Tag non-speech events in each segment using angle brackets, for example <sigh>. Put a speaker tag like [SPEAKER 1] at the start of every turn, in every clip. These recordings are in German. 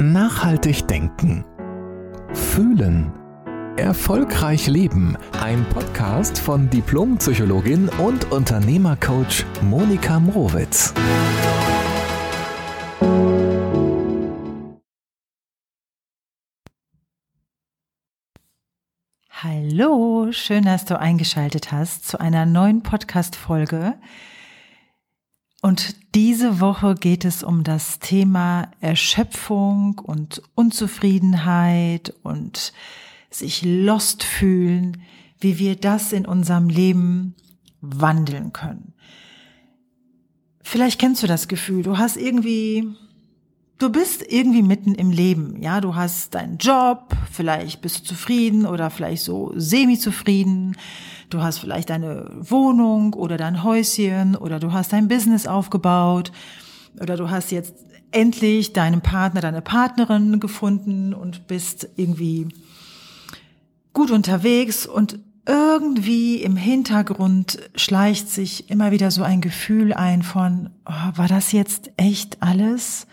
[SPEAKER 1] Nachhaltig denken. Fühlen. Erfolgreich leben. Ein Podcast von Diplompsychologin und Unternehmercoach Monika Mrowitz.
[SPEAKER 2] Hallo, schön, dass du eingeschaltet hast zu einer neuen Podcast-Folge. Und diese Woche geht es um das Thema Erschöpfung und Unzufriedenheit und sich lost fühlen, wie wir das in unserem Leben wandeln können. Vielleicht kennst du das Gefühl, du hast irgendwie, du bist irgendwie mitten im Leben, ja, du hast deinen Job, vielleicht bist du zufrieden oder vielleicht so semi-zufrieden, Du hast vielleicht deine Wohnung oder dein Häuschen oder du hast dein Business aufgebaut oder du hast jetzt endlich deinen Partner, deine Partnerin gefunden und bist irgendwie gut unterwegs und irgendwie im Hintergrund schleicht sich immer wieder so ein Gefühl ein von, oh, war das jetzt echt alles?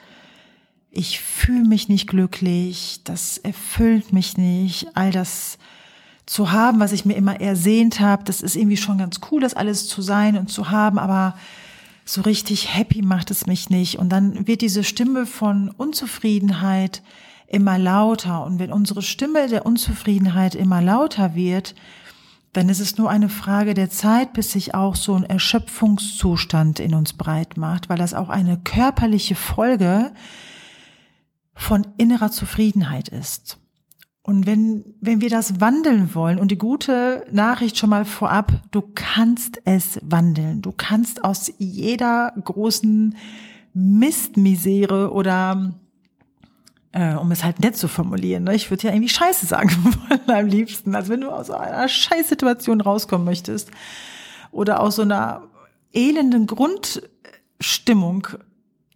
[SPEAKER 2] Ich fühle mich nicht glücklich, das erfüllt mich nicht, all das zu haben, was ich mir immer ersehnt habe. Das ist irgendwie schon ganz cool, das alles zu sein und zu haben, aber so richtig happy macht es mich nicht. Und dann wird diese Stimme von Unzufriedenheit immer lauter. Und wenn unsere Stimme der Unzufriedenheit immer lauter wird, dann ist es nur eine Frage der Zeit, bis sich auch so ein Erschöpfungszustand in uns breit macht, weil das auch eine körperliche Folge von innerer Zufriedenheit ist. Und wenn, wenn wir das wandeln wollen, und die gute Nachricht schon mal vorab, du kannst es wandeln. Du kannst aus jeder großen Mistmisere oder, äh, um es halt nett zu formulieren, ne? ich würde ja irgendwie Scheiße sagen <laughs> wollen am liebsten. Also wenn du aus einer Scheißsituation rauskommen möchtest oder aus so einer elenden Grundstimmung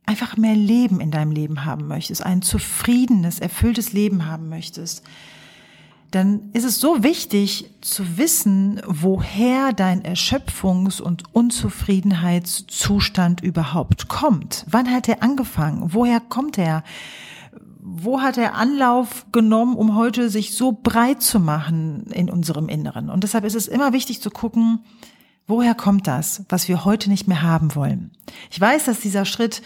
[SPEAKER 2] einfach mehr Leben in deinem Leben haben möchtest, ein zufriedenes, erfülltes Leben haben möchtest, dann ist es so wichtig zu wissen, woher dein Erschöpfungs- und Unzufriedenheitszustand überhaupt kommt. Wann hat er angefangen? Woher kommt er? Wo hat er Anlauf genommen, um heute sich so breit zu machen in unserem Inneren? Und deshalb ist es immer wichtig zu gucken, woher kommt das, was wir heute nicht mehr haben wollen? Ich weiß, dass dieser Schritt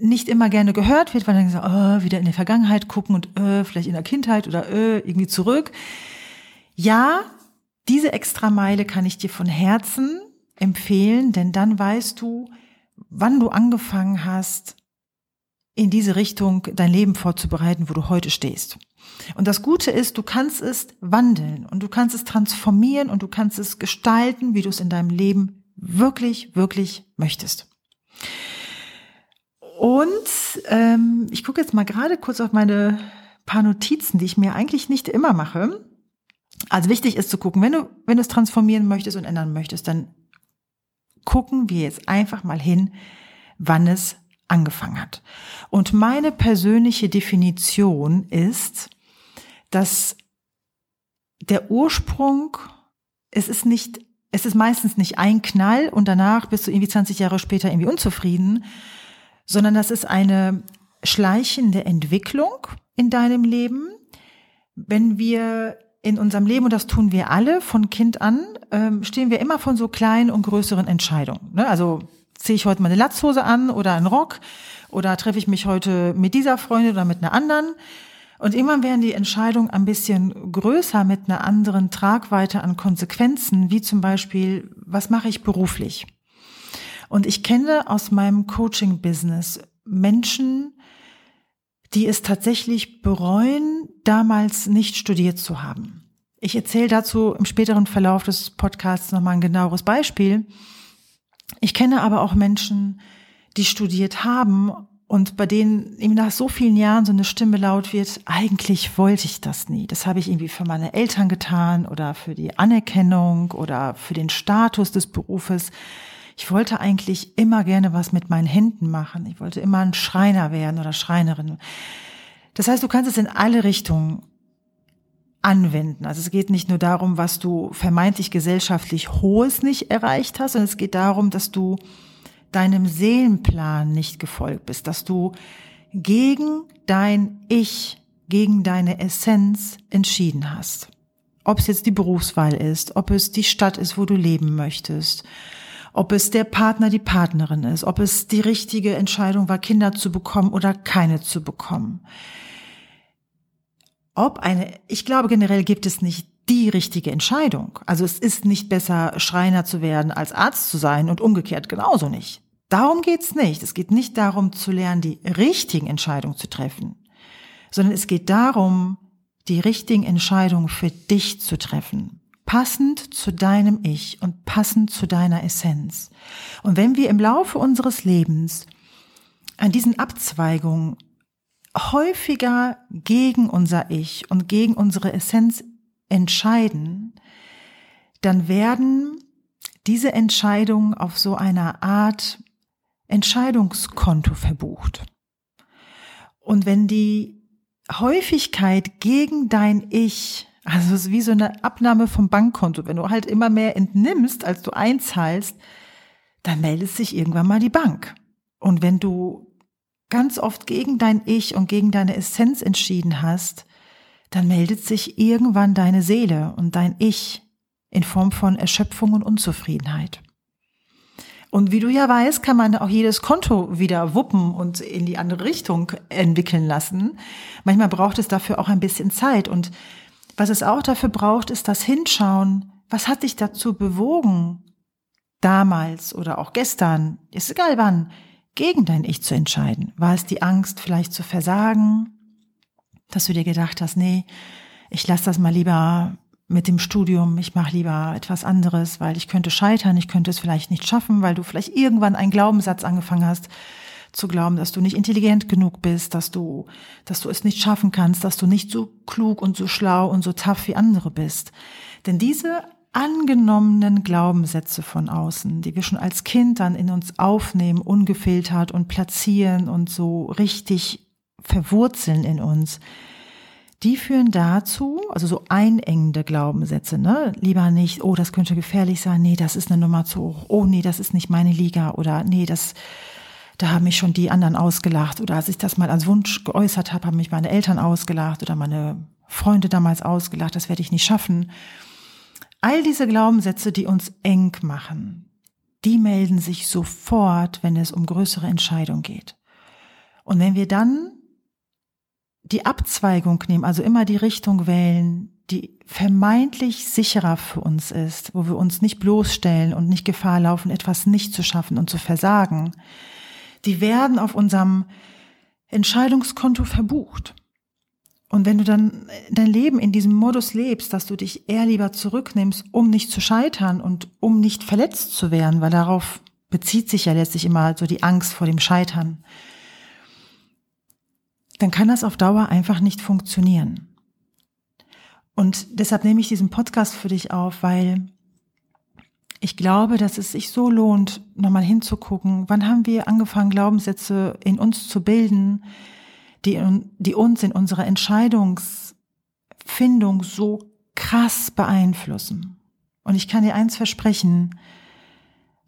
[SPEAKER 2] nicht immer gerne gehört wird, weil dann gesagt, oh, wieder in der Vergangenheit gucken und äh, vielleicht in der Kindheit oder äh, irgendwie zurück. Ja, diese extra Meile kann ich dir von Herzen empfehlen, denn dann weißt du, wann du angefangen hast, in diese Richtung dein Leben vorzubereiten, wo du heute stehst. Und das Gute ist, du kannst es wandeln und du kannst es transformieren und du kannst es gestalten, wie du es in deinem Leben wirklich, wirklich möchtest. Und ähm, ich gucke jetzt mal gerade kurz auf meine paar Notizen, die ich mir eigentlich nicht immer mache. Also wichtig ist zu gucken, wenn du, wenn du es transformieren möchtest und ändern möchtest, dann gucken wir jetzt einfach mal hin, wann es angefangen hat. Und meine persönliche Definition ist, dass der Ursprung, es ist nicht, es ist meistens nicht ein Knall und danach bist du irgendwie 20 Jahre später irgendwie unzufrieden, sondern das ist eine schleichende Entwicklung in deinem Leben. Wenn wir in unserem Leben, und das tun wir alle von Kind an, ähm, stehen wir immer von so kleinen und größeren Entscheidungen. Ne? Also ziehe ich heute mal eine Latzhose an oder einen Rock oder treffe ich mich heute mit dieser Freundin oder mit einer anderen. Und irgendwann werden die Entscheidungen ein bisschen größer mit einer anderen Tragweite an Konsequenzen, wie zum Beispiel, was mache ich beruflich? Und ich kenne aus meinem Coaching-Business Menschen, die es tatsächlich bereuen, damals nicht studiert zu haben. Ich erzähle dazu im späteren Verlauf des Podcasts nochmal ein genaueres Beispiel. Ich kenne aber auch Menschen, die studiert haben und bei denen eben nach so vielen Jahren so eine Stimme laut wird, eigentlich wollte ich das nie. Das habe ich irgendwie für meine Eltern getan oder für die Anerkennung oder für den Status des Berufes ich wollte eigentlich immer gerne was mit meinen Händen machen. Ich wollte immer ein Schreiner werden oder Schreinerin. Das heißt, du kannst es in alle Richtungen anwenden. Also es geht nicht nur darum, was du vermeintlich gesellschaftlich Hohes nicht erreicht hast, sondern es geht darum, dass du deinem Seelenplan nicht gefolgt bist, dass du gegen dein Ich, gegen deine Essenz entschieden hast. Ob es jetzt die Berufswahl ist, ob es die Stadt ist, wo du leben möchtest, ob es der Partner, die Partnerin ist, ob es die richtige Entscheidung war, Kinder zu bekommen oder keine zu bekommen. Ob eine, ich glaube generell gibt es nicht die richtige Entscheidung. Also es ist nicht besser, Schreiner zu werden, als Arzt zu sein und umgekehrt genauso nicht. Darum geht's nicht. Es geht nicht darum zu lernen, die richtigen Entscheidungen zu treffen, sondern es geht darum, die richtigen Entscheidungen für dich zu treffen passend zu deinem Ich und passend zu deiner Essenz. Und wenn wir im Laufe unseres Lebens an diesen Abzweigungen häufiger gegen unser Ich und gegen unsere Essenz entscheiden, dann werden diese Entscheidungen auf so einer Art Entscheidungskonto verbucht. Und wenn die Häufigkeit gegen dein Ich also es ist wie so eine Abnahme vom Bankkonto. Wenn du halt immer mehr entnimmst, als du einzahlst, dann meldet sich irgendwann mal die Bank. Und wenn du ganz oft gegen dein Ich und gegen deine Essenz entschieden hast, dann meldet sich irgendwann deine Seele und dein Ich in Form von Erschöpfung und Unzufriedenheit. Und wie du ja weißt, kann man auch jedes Konto wieder wuppen und in die andere Richtung entwickeln lassen. Manchmal braucht es dafür auch ein bisschen Zeit und was es auch dafür braucht, ist das Hinschauen. Was hat dich dazu bewogen, damals oder auch gestern, ist egal wann, gegen dein Ich zu entscheiden? War es die Angst, vielleicht zu versagen, dass du dir gedacht hast, nee, ich lasse das mal lieber mit dem Studium, ich mache lieber etwas anderes, weil ich könnte scheitern, ich könnte es vielleicht nicht schaffen, weil du vielleicht irgendwann einen Glaubenssatz angefangen hast, zu glauben, dass du nicht intelligent genug bist, dass du, dass du es nicht schaffen kannst, dass du nicht so klug und so schlau und so tough wie andere bist. Denn diese angenommenen Glaubenssätze von außen, die wir schon als Kind dann in uns aufnehmen, ungefiltert und platzieren und so richtig verwurzeln in uns, die führen dazu, also so einengende Glaubenssätze, ne? Lieber nicht, oh, das könnte gefährlich sein, nee, das ist eine Nummer zu hoch, oh, nee, das ist nicht meine Liga oder nee, das, da haben mich schon die anderen ausgelacht oder als ich das mal als Wunsch geäußert habe, haben mich meine Eltern ausgelacht oder meine Freunde damals ausgelacht, das werde ich nicht schaffen. All diese Glaubenssätze, die uns eng machen, die melden sich sofort, wenn es um größere Entscheidungen geht. Und wenn wir dann die Abzweigung nehmen, also immer die Richtung wählen, die vermeintlich sicherer für uns ist, wo wir uns nicht bloßstellen und nicht Gefahr laufen, etwas nicht zu schaffen und zu versagen, die werden auf unserem Entscheidungskonto verbucht. Und wenn du dann dein Leben in diesem Modus lebst, dass du dich eher lieber zurücknimmst, um nicht zu scheitern und um nicht verletzt zu werden, weil darauf bezieht sich ja letztlich immer so die Angst vor dem Scheitern, dann kann das auf Dauer einfach nicht funktionieren. Und deshalb nehme ich diesen Podcast für dich auf, weil ich glaube, dass es sich so lohnt, nochmal hinzugucken, wann haben wir angefangen, Glaubenssätze in uns zu bilden, die, die uns in unserer Entscheidungsfindung so krass beeinflussen. Und ich kann dir eins versprechen,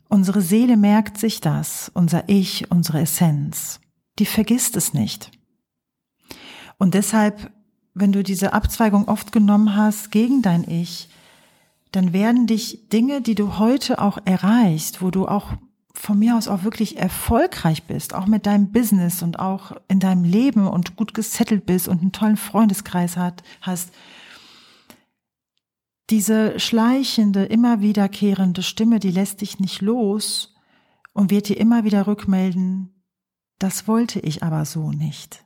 [SPEAKER 2] unsere Seele merkt sich das, unser Ich, unsere Essenz. Die vergisst es nicht. Und deshalb, wenn du diese Abzweigung oft genommen hast gegen dein Ich, dann werden dich Dinge, die du heute auch erreichst, wo du auch von mir aus auch wirklich erfolgreich bist, auch mit deinem Business und auch in deinem Leben und gut gesettelt bist und einen tollen Freundeskreis hat, hast, diese schleichende, immer wiederkehrende Stimme, die lässt dich nicht los und wird dir immer wieder rückmelden, das wollte ich aber so nicht.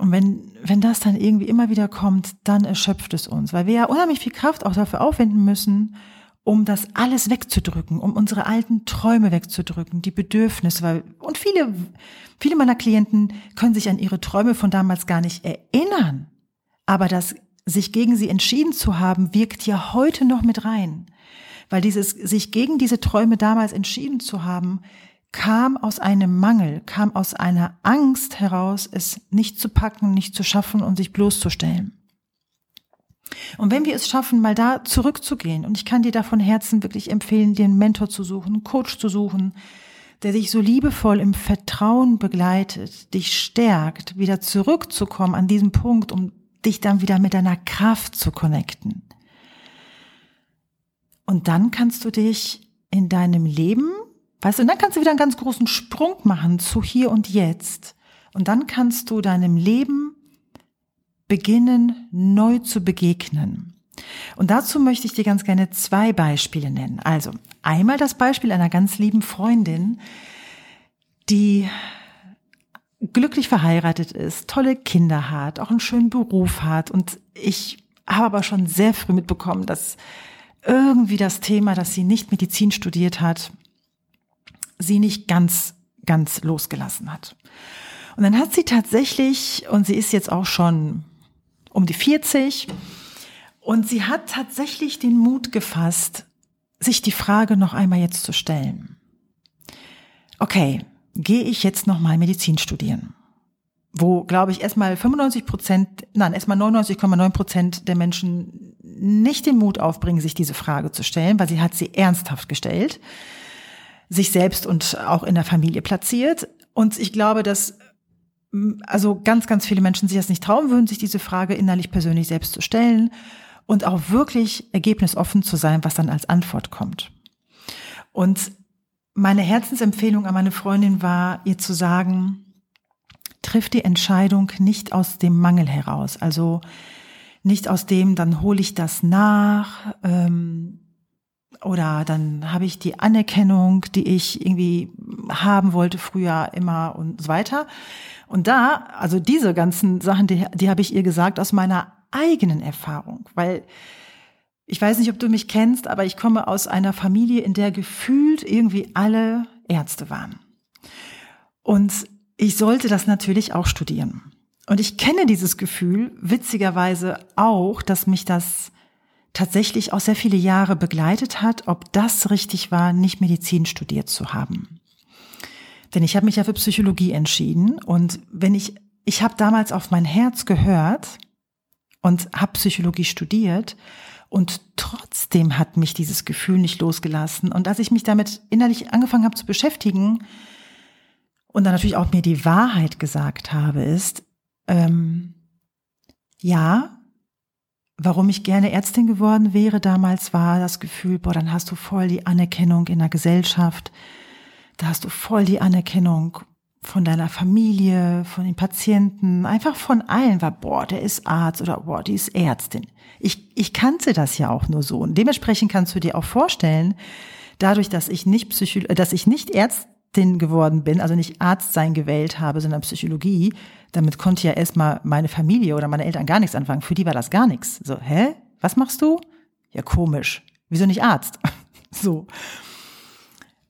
[SPEAKER 2] Und wenn, wenn das dann irgendwie immer wieder kommt, dann erschöpft es uns, weil wir ja unheimlich viel Kraft auch dafür aufwenden müssen, um das alles wegzudrücken, um unsere alten Träume wegzudrücken, die Bedürfnisse, weil, und viele, viele meiner Klienten können sich an ihre Träume von damals gar nicht erinnern. Aber das sich gegen sie entschieden zu haben, wirkt ja heute noch mit rein. Weil dieses, sich gegen diese Träume damals entschieden zu haben, kam aus einem Mangel, kam aus einer Angst heraus, es nicht zu packen, nicht zu schaffen und sich bloßzustellen. Und wenn wir es schaffen, mal da zurückzugehen, und ich kann dir da von Herzen wirklich empfehlen, dir einen Mentor zu suchen, einen Coach zu suchen, der dich so liebevoll im Vertrauen begleitet, dich stärkt, wieder zurückzukommen an diesem Punkt, um dich dann wieder mit deiner Kraft zu connecten. Und dann kannst du dich in deinem Leben, weißt du, dann kannst du wieder einen ganz großen Sprung machen zu hier und jetzt. Und dann kannst du deinem Leben beginnen, neu zu begegnen. Und dazu möchte ich dir ganz gerne zwei Beispiele nennen. Also einmal das Beispiel einer ganz lieben Freundin, die glücklich verheiratet ist, tolle Kinder hat, auch einen schönen Beruf hat. Und ich habe aber schon sehr früh mitbekommen, dass irgendwie das Thema, dass sie nicht Medizin studiert hat, sie nicht ganz, ganz losgelassen hat. Und dann hat sie tatsächlich, und sie ist jetzt auch schon um die 40, und sie hat tatsächlich den Mut gefasst, sich die Frage noch einmal jetzt zu stellen. Okay, gehe ich jetzt noch mal Medizin studieren? Wo, glaube ich, erstmal 95 Prozent, nein, erstmal 99,9 Prozent der Menschen nicht den Mut aufbringen, sich diese Frage zu stellen, weil sie hat sie ernsthaft gestellt, sich selbst und auch in der Familie platziert. Und ich glaube, dass also ganz, ganz viele Menschen sich das nicht trauen würden, sich diese Frage innerlich persönlich selbst zu stellen und auch wirklich ergebnisoffen zu sein, was dann als Antwort kommt. Und meine Herzensempfehlung an meine Freundin war, ihr zu sagen, triff die Entscheidung nicht aus dem Mangel heraus. Also nicht aus dem, dann hole ich das nach ähm, oder dann habe ich die Anerkennung, die ich irgendwie haben wollte früher immer und so weiter. Und da, also diese ganzen Sachen, die, die habe ich ihr gesagt aus meiner eigenen Erfahrung, weil ich weiß nicht, ob du mich kennst, aber ich komme aus einer Familie, in der gefühlt irgendwie alle Ärzte waren. Und ich sollte das natürlich auch studieren. Und ich kenne dieses Gefühl witzigerweise auch, dass mich das tatsächlich auch sehr viele Jahre begleitet hat, ob das richtig war, nicht Medizin studiert zu haben. Denn ich habe mich ja für Psychologie entschieden und wenn ich ich habe damals auf mein Herz gehört und habe Psychologie studiert und trotzdem hat mich dieses Gefühl nicht losgelassen und als ich mich damit innerlich angefangen habe zu beschäftigen und dann natürlich auch mir die Wahrheit gesagt habe, ist, ähm, ja, warum ich gerne Ärztin geworden wäre damals, war das Gefühl, boah, dann hast du voll die Anerkennung in der Gesellschaft, da hast du voll die Anerkennung von deiner Familie, von den Patienten, einfach von allen war, boah, der ist Arzt oder boah, die ist Ärztin. Ich, ich kannte das ja auch nur so. Und dementsprechend kannst du dir auch vorstellen, dadurch, dass ich nicht Psycho dass ich nicht Ärztin geworden bin, also nicht Arzt sein gewählt habe, sondern Psychologie, damit konnte ja erstmal meine Familie oder meine Eltern gar nichts anfangen. Für die war das gar nichts. So, hä? Was machst du? Ja, komisch. Wieso nicht Arzt? <laughs> so.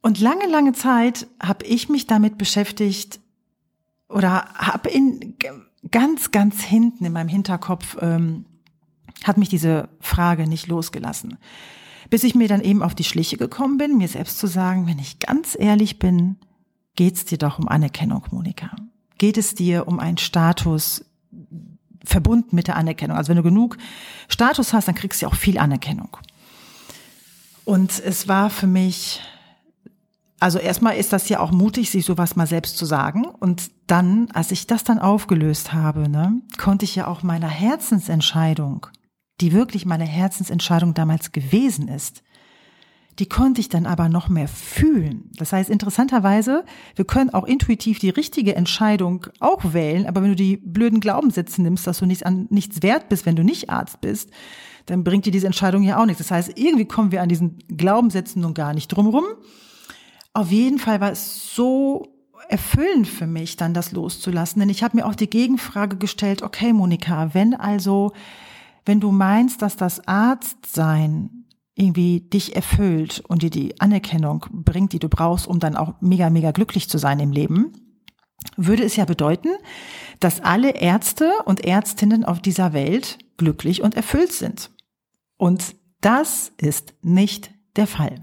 [SPEAKER 2] Und lange, lange Zeit habe ich mich damit beschäftigt oder habe in ganz, ganz hinten in meinem Hinterkopf ähm, hat mich diese Frage nicht losgelassen. Bis ich mir dann eben auf die Schliche gekommen bin, mir selbst zu sagen, wenn ich ganz ehrlich bin, geht's dir doch um Anerkennung, Monika geht es dir um einen Status verbunden mit der Anerkennung. Also wenn du genug Status hast, dann kriegst du auch viel Anerkennung. Und es war für mich, also erstmal ist das ja auch mutig, sich sowas mal selbst zu sagen. Und dann, als ich das dann aufgelöst habe, ne, konnte ich ja auch meiner Herzensentscheidung, die wirklich meine Herzensentscheidung damals gewesen ist, die konnte ich dann aber noch mehr fühlen. Das heißt, interessanterweise, wir können auch intuitiv die richtige Entscheidung auch wählen, aber wenn du die blöden Glaubenssätze nimmst, dass du nichts, an, nichts wert bist, wenn du nicht Arzt bist, dann bringt dir diese Entscheidung ja auch nichts. Das heißt, irgendwie kommen wir an diesen Glaubenssätzen nun gar nicht drumrum. Auf jeden Fall war es so erfüllend für mich, dann das loszulassen, denn ich habe mir auch die Gegenfrage gestellt, okay, Monika, wenn also, wenn du meinst, dass das Arztsein irgendwie dich erfüllt und dir die Anerkennung bringt, die du brauchst, um dann auch mega, mega glücklich zu sein im Leben, würde es ja bedeuten, dass alle Ärzte und Ärztinnen auf dieser Welt glücklich und erfüllt sind. Und das ist nicht der Fall.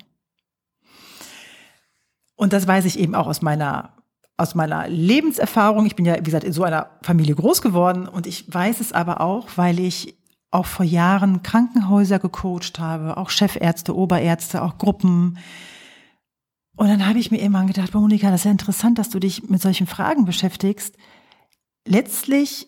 [SPEAKER 2] Und das weiß ich eben auch aus meiner aus meiner Lebenserfahrung. Ich bin ja, wie gesagt, in so einer Familie groß geworden und ich weiß es aber auch, weil ich auch vor Jahren Krankenhäuser gecoacht habe, auch Chefärzte, Oberärzte, auch Gruppen, Und dann habe ich mir irgendwann gedacht, Monika, das ist ja interessant, dass du dich mit solchen Fragen beschäftigst. Letztlich,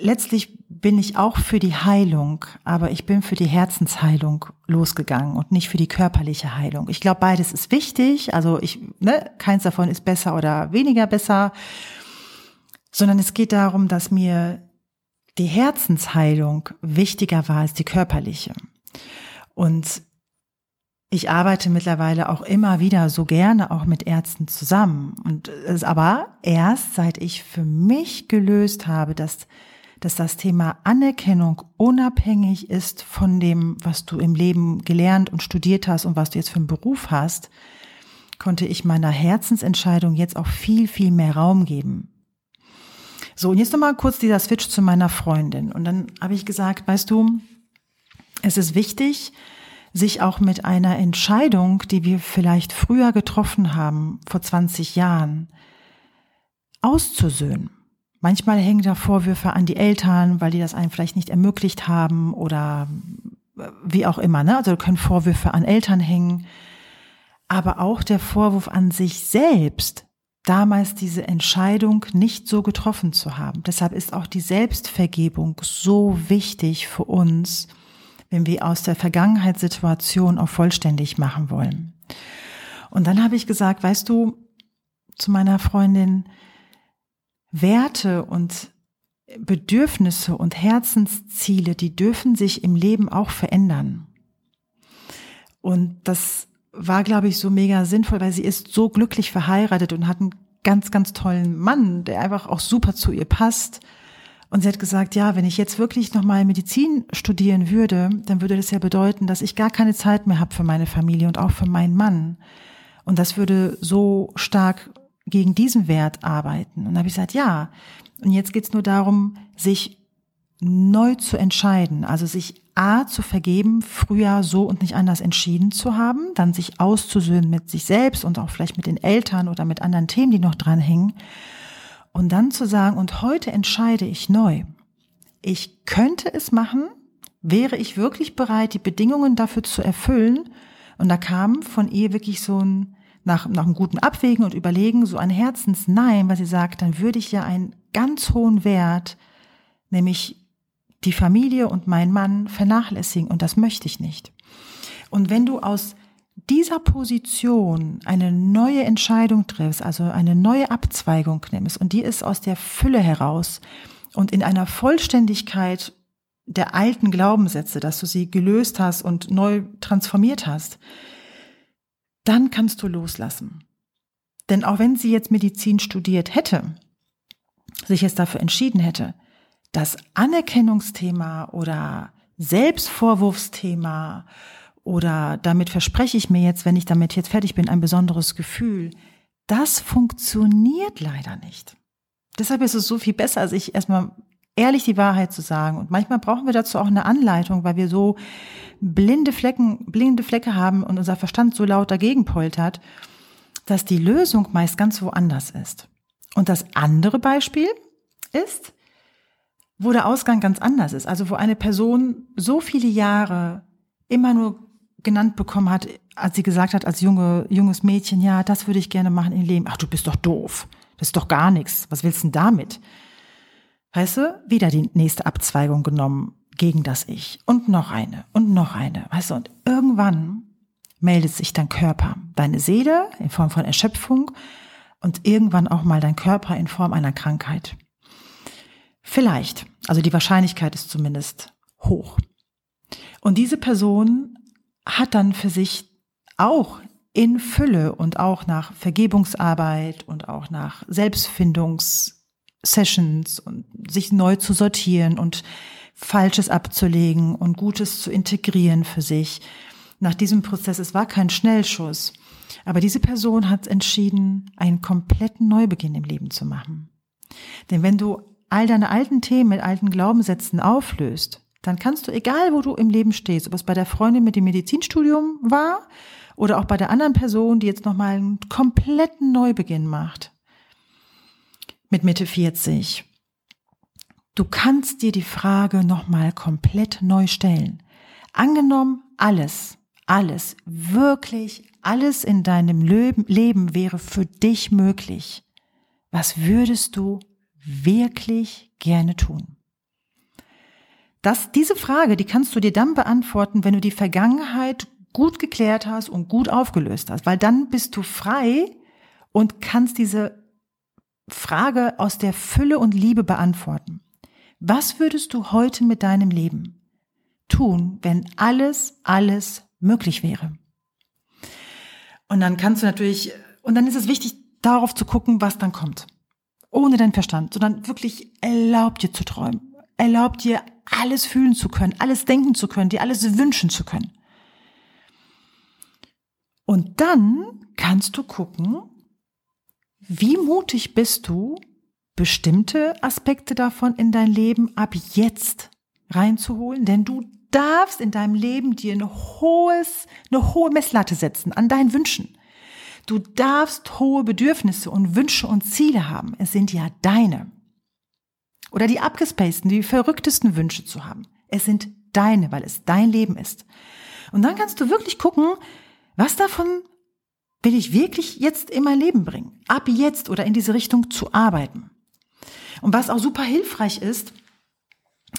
[SPEAKER 2] letztlich bin ich auch für die Heilung, aber ich bin für die Herzensheilung losgegangen und nicht für die körperliche Heilung. Ich glaube, beides ist wichtig. Also ich, ne, keins davon ist besser oder weniger besser, sondern es geht darum, dass mir die Herzensheilung wichtiger war als die körperliche. Und ich arbeite mittlerweile auch immer wieder so gerne auch mit Ärzten zusammen. Und es aber erst seit ich für mich gelöst habe, dass, dass das Thema Anerkennung unabhängig ist von dem, was du im Leben gelernt und studiert hast und was du jetzt für einen Beruf hast, konnte ich meiner Herzensentscheidung jetzt auch viel, viel mehr Raum geben. So, und jetzt nochmal kurz dieser Switch zu meiner Freundin. Und dann habe ich gesagt, weißt du, es ist wichtig, sich auch mit einer Entscheidung, die wir vielleicht früher getroffen haben, vor 20 Jahren, auszusöhnen. Manchmal hängen da Vorwürfe an die Eltern, weil die das einem vielleicht nicht ermöglicht haben oder wie auch immer. Ne? Also können Vorwürfe an Eltern hängen. Aber auch der Vorwurf an sich selbst, damals diese Entscheidung nicht so getroffen zu haben. Deshalb ist auch die Selbstvergebung so wichtig für uns, wenn wir aus der Vergangenheitssituation auch vollständig machen wollen. Und dann habe ich gesagt, weißt du, zu meiner Freundin, Werte und Bedürfnisse und Herzensziele, die dürfen sich im Leben auch verändern. Und das war, glaube ich, so mega sinnvoll, weil sie ist so glücklich verheiratet und hat einen ganz, ganz tollen Mann, der einfach auch super zu ihr passt. Und sie hat gesagt, ja, wenn ich jetzt wirklich nochmal Medizin studieren würde, dann würde das ja bedeuten, dass ich gar keine Zeit mehr habe für meine Familie und auch für meinen Mann. Und das würde so stark gegen diesen Wert arbeiten. Und dann habe ich gesagt, ja. Und jetzt geht's nur darum, sich neu zu entscheiden, also sich A zu vergeben, früher so und nicht anders entschieden zu haben, dann sich auszusöhnen mit sich selbst und auch vielleicht mit den Eltern oder mit anderen Themen, die noch dranhängen und dann zu sagen, und heute entscheide ich neu. Ich könnte es machen, wäre ich wirklich bereit, die Bedingungen dafür zu erfüllen. Und da kam von ihr wirklich so ein, nach, nach einem guten Abwägen und Überlegen, so ein Herzensnein, weil sie sagt, dann würde ich ja einen ganz hohen Wert, nämlich die Familie und mein Mann vernachlässigen. Und das möchte ich nicht. Und wenn du aus dieser Position eine neue Entscheidung triffst, also eine neue Abzweigung nimmst und die ist aus der Fülle heraus und in einer Vollständigkeit der alten Glaubenssätze, dass du sie gelöst hast und neu transformiert hast, dann kannst du loslassen. Denn auch wenn sie jetzt Medizin studiert hätte, sich jetzt dafür entschieden hätte, das Anerkennungsthema oder Selbstvorwurfsthema oder damit verspreche ich mir jetzt, wenn ich damit jetzt fertig bin, ein besonderes Gefühl. Das funktioniert leider nicht. Deshalb ist es so viel besser, sich erstmal ehrlich die Wahrheit zu sagen. Und manchmal brauchen wir dazu auch eine Anleitung, weil wir so blinde Flecken, blinde Flecke haben und unser Verstand so laut dagegen poltert, dass die Lösung meist ganz woanders ist. Und das andere Beispiel ist, wo der Ausgang ganz anders ist. Also wo eine Person so viele Jahre immer nur genannt bekommen hat, als sie gesagt hat, als junge, junges Mädchen, ja, das würde ich gerne machen im Leben. Ach, du bist doch doof. Das ist doch gar nichts. Was willst du denn damit? Weißt du, wieder die nächste Abzweigung genommen gegen das Ich. Und noch eine und noch eine. Weißt du, und irgendwann meldet sich dein Körper, deine Seele in Form von Erschöpfung und irgendwann auch mal dein Körper in Form einer Krankheit. Vielleicht, also die Wahrscheinlichkeit ist zumindest hoch. Und diese Person hat dann für sich auch in Fülle und auch nach Vergebungsarbeit und auch nach Selbstfindungssessions und sich neu zu sortieren und Falsches abzulegen und Gutes zu integrieren für sich. Nach diesem Prozess, es war kein Schnellschuss, aber diese Person hat entschieden, einen kompletten Neubeginn im Leben zu machen. Denn wenn du all deine alten Themen mit alten Glaubenssätzen auflöst, dann kannst du, egal wo du im Leben stehst, ob es bei der Freundin mit dem Medizinstudium war oder auch bei der anderen Person, die jetzt nochmal einen kompletten Neubeginn macht, mit Mitte 40. Du kannst dir die Frage nochmal komplett neu stellen. Angenommen, alles, alles, wirklich alles in deinem Leben wäre für dich möglich, was würdest du wirklich gerne tun? Das, diese Frage, die kannst du dir dann beantworten, wenn du die Vergangenheit gut geklärt hast und gut aufgelöst hast, weil dann bist du frei und kannst diese Frage aus der Fülle und Liebe beantworten. Was würdest du heute mit deinem Leben tun, wenn alles, alles möglich wäre? Und dann kannst du natürlich, und dann ist es wichtig, darauf zu gucken, was dann kommt. Ohne deinen Verstand, sondern wirklich erlaubt dir zu träumen. Erlaubt dir alles fühlen zu können, alles denken zu können, dir alles wünschen zu können. Und dann kannst du gucken, wie mutig bist du, bestimmte Aspekte davon in dein Leben ab jetzt reinzuholen, denn du darfst in deinem Leben dir ein hohes, eine hohe Messlatte setzen an deinen Wünschen. Du darfst hohe Bedürfnisse und Wünsche und Ziele haben. Es sind ja deine. Oder die abgespaceden, die verrücktesten Wünsche zu haben. Es sind deine, weil es dein Leben ist. Und dann kannst du wirklich gucken, was davon will ich wirklich jetzt in mein Leben bringen? Ab jetzt oder in diese Richtung zu arbeiten. Und was auch super hilfreich ist,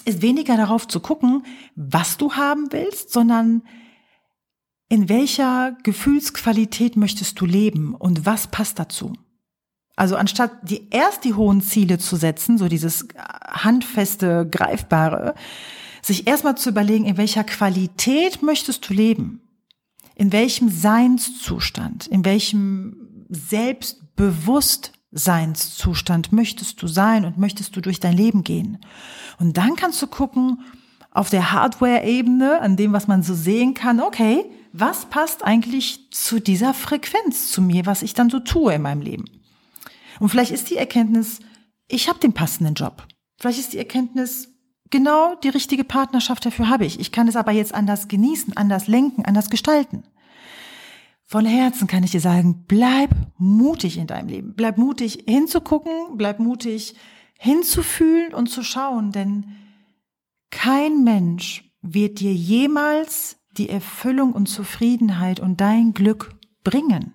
[SPEAKER 2] ist weniger darauf zu gucken, was du haben willst, sondern in welcher Gefühlsqualität möchtest du leben und was passt dazu? Also anstatt die erst die hohen Ziele zu setzen, so dieses handfeste, greifbare, sich erstmal zu überlegen, in welcher Qualität möchtest du leben? In welchem Seinszustand, in welchem Selbstbewusstseinszustand möchtest du sein und möchtest du durch dein Leben gehen? Und dann kannst du gucken, auf der Hardware-Ebene, an dem, was man so sehen kann, okay, was passt eigentlich zu dieser Frequenz zu mir, was ich dann so tue in meinem Leben? Und vielleicht ist die Erkenntnis, ich habe den passenden Job. Vielleicht ist die Erkenntnis, genau die richtige Partnerschaft dafür habe ich. Ich kann es aber jetzt anders genießen, anders lenken, anders gestalten. Von Herzen kann ich dir sagen, bleib mutig in deinem Leben. Bleib mutig hinzugucken, bleib mutig hinzufühlen und zu schauen, denn kein Mensch wird dir jemals die Erfüllung und Zufriedenheit und dein Glück bringen.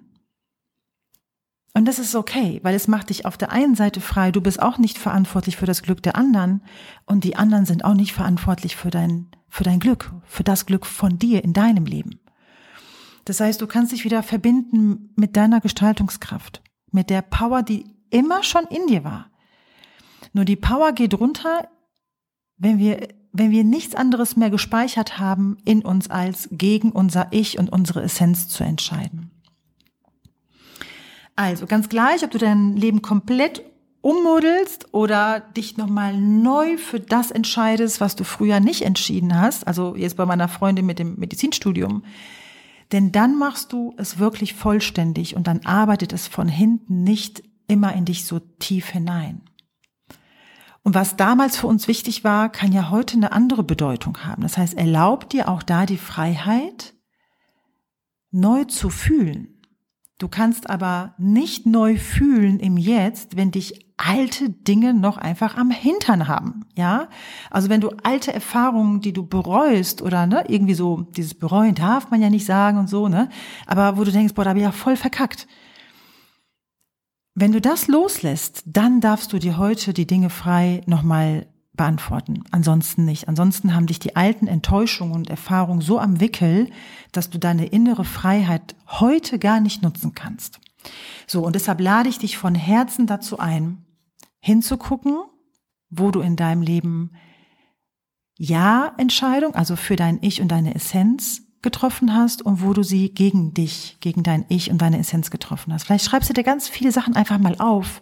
[SPEAKER 2] Und das ist okay, weil es macht dich auf der einen Seite frei, du bist auch nicht verantwortlich für das Glück der anderen und die anderen sind auch nicht verantwortlich für dein, für dein Glück, für das Glück von dir in deinem Leben. Das heißt, du kannst dich wieder verbinden mit deiner Gestaltungskraft, mit der Power, die immer schon in dir war. Nur die Power geht runter, wenn wir, wenn wir nichts anderes mehr gespeichert haben in uns als gegen unser Ich und unsere Essenz zu entscheiden. Also ganz gleich, ob du dein Leben komplett ummodelst oder dich nochmal neu für das entscheidest, was du früher nicht entschieden hast. Also jetzt bei meiner Freundin mit dem Medizinstudium. Denn dann machst du es wirklich vollständig und dann arbeitet es von hinten nicht immer in dich so tief hinein. Und was damals für uns wichtig war, kann ja heute eine andere Bedeutung haben. Das heißt, erlaubt dir auch da die Freiheit, neu zu fühlen. Du kannst aber nicht neu fühlen im Jetzt, wenn dich alte Dinge noch einfach am Hintern haben, ja? Also wenn du alte Erfahrungen, die du bereust oder ne, irgendwie so, dieses bereuen darf man ja nicht sagen und so, ne? Aber wo du denkst, boah, da habe ich ja voll verkackt. Wenn du das loslässt, dann darfst du dir heute die Dinge frei nochmal beantworten. Ansonsten nicht. Ansonsten haben dich die alten Enttäuschungen und Erfahrungen so am Wickel, dass du deine innere Freiheit heute gar nicht nutzen kannst. So, und deshalb lade ich dich von Herzen dazu ein, hinzugucken, wo du in deinem Leben Ja-Entscheidung, also für dein Ich und deine Essenz getroffen hast und wo du sie gegen dich, gegen dein Ich und deine Essenz getroffen hast. Vielleicht schreibst du dir ganz viele Sachen einfach mal auf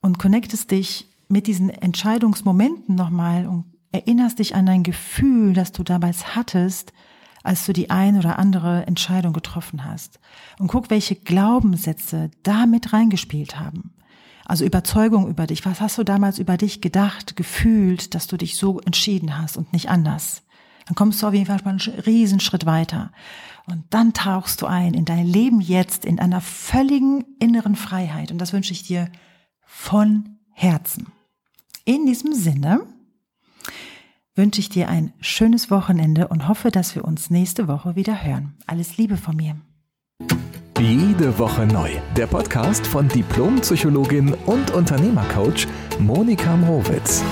[SPEAKER 2] und connectest dich mit diesen Entscheidungsmomenten nochmal und erinnerst dich an dein Gefühl, das du damals hattest, als du die ein oder andere Entscheidung getroffen hast. Und guck, welche Glaubenssätze da mit reingespielt haben. Also Überzeugung über dich. Was hast du damals über dich gedacht, gefühlt, dass du dich so entschieden hast und nicht anders? Dann kommst du auf jeden Fall einen Riesenschritt weiter. Und dann tauchst du ein in dein Leben jetzt in einer völligen inneren Freiheit. Und das wünsche ich dir von Herzen. In diesem Sinne wünsche ich dir ein schönes Wochenende und hoffe, dass wir uns nächste Woche wieder hören. Alles Liebe von mir.
[SPEAKER 1] Jede Woche neu. Der Podcast von Diplompsychologin und Unternehmercoach Monika Mrowitz.